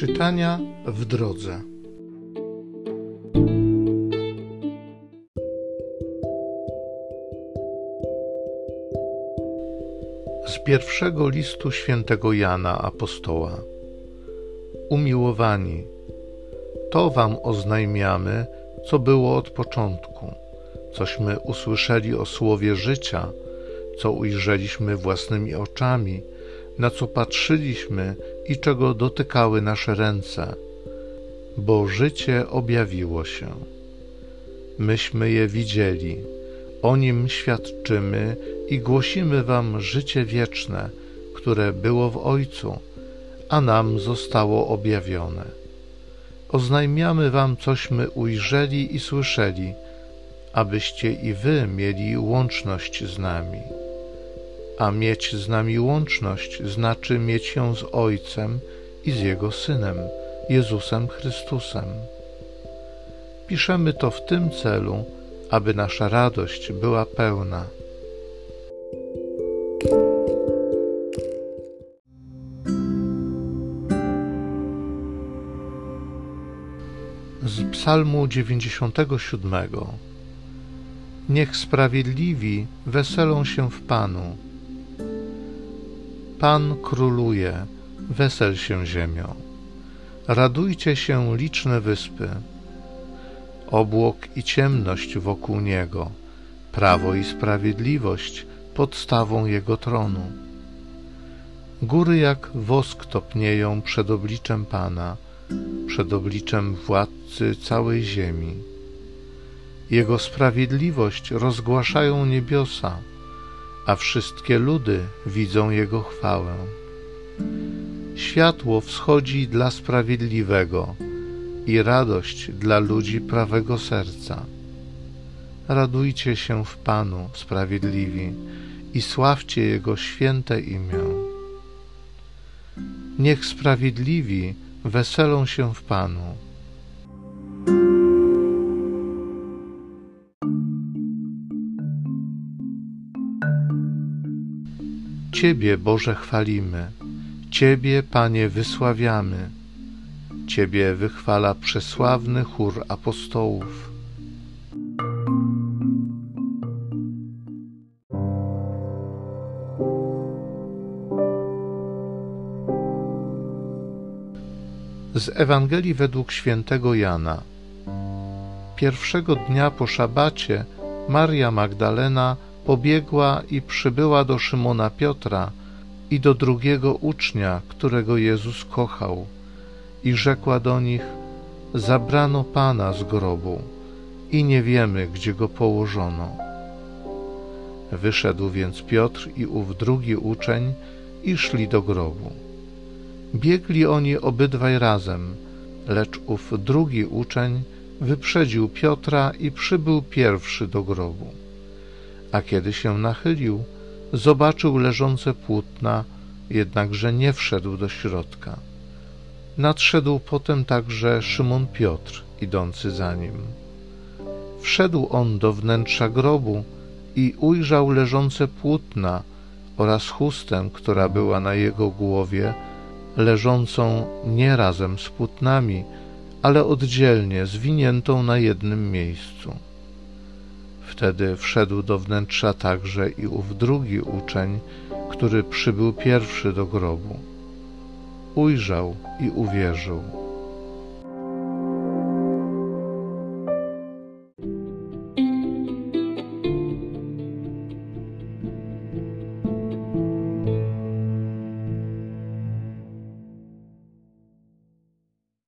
Czytania w drodze. Z pierwszego listu świętego Jana Apostoła. Umiłowani, to wam oznajmiamy, co było od początku, cośmy usłyszeli o słowie życia, co ujrzeliśmy własnymi oczami, na co patrzyliśmy i czego dotykały nasze ręce, bo życie objawiło się. Myśmy je widzieli, o nim świadczymy i głosimy Wam życie wieczne, które było w Ojcu, a nam zostało objawione. Oznajmiamy Wam, cośmy ujrzeli i słyszeli, abyście i Wy mieli łączność z nami a mieć z nami łączność znaczy mieć ją z Ojcem i z Jego Synem, Jezusem Chrystusem. Piszemy to w tym celu, aby nasza radość była pełna. Z Psalmu 97 Niech sprawiedliwi weselą się w Panu Pan króluje, wesel się ziemią. Radujcie się liczne wyspy. Obłok i ciemność wokół niego, prawo i sprawiedliwość podstawą jego tronu. Góry jak wosk topnieją przed obliczem Pana, przed obliczem władcy całej ziemi. Jego sprawiedliwość rozgłaszają niebiosa a wszystkie ludy widzą Jego chwałę. Światło wschodzi dla sprawiedliwego i radość dla ludzi prawego serca. Radujcie się w Panu, sprawiedliwi, i sławcie Jego święte imię. Niech sprawiedliwi weselą się w Panu Ciebie, Boże, chwalimy, Ciebie, Panie, wysławiamy, Ciebie wychwala przesławny chór apostołów. Z Ewangelii według świętego Jana. Pierwszego dnia po szabacie Maria Magdalena pobiegła i przybyła do Szymona Piotra i do drugiego ucznia, którego Jezus kochał, i rzekła do nich: Zabrano Pana z grobu i nie wiemy, gdzie go położono. Wyszedł więc Piotr i ów drugi uczeń i szli do grobu. Biegli oni obydwaj razem, lecz ów drugi uczeń wyprzedził Piotra i przybył pierwszy do grobu a kiedy się nachylił, zobaczył leżące płótna, jednakże nie wszedł do środka. Nadszedł potem także Szymon Piotr, idący za nim. Wszedł on do wnętrza grobu i ujrzał leżące płótna oraz chustę, która była na jego głowie, leżącą nie razem z płótnami, ale oddzielnie, zwiniętą na jednym miejscu. Wtedy wszedł do wnętrza także i ów drugi uczeń, który przybył pierwszy do grobu. Ujrzał i uwierzył.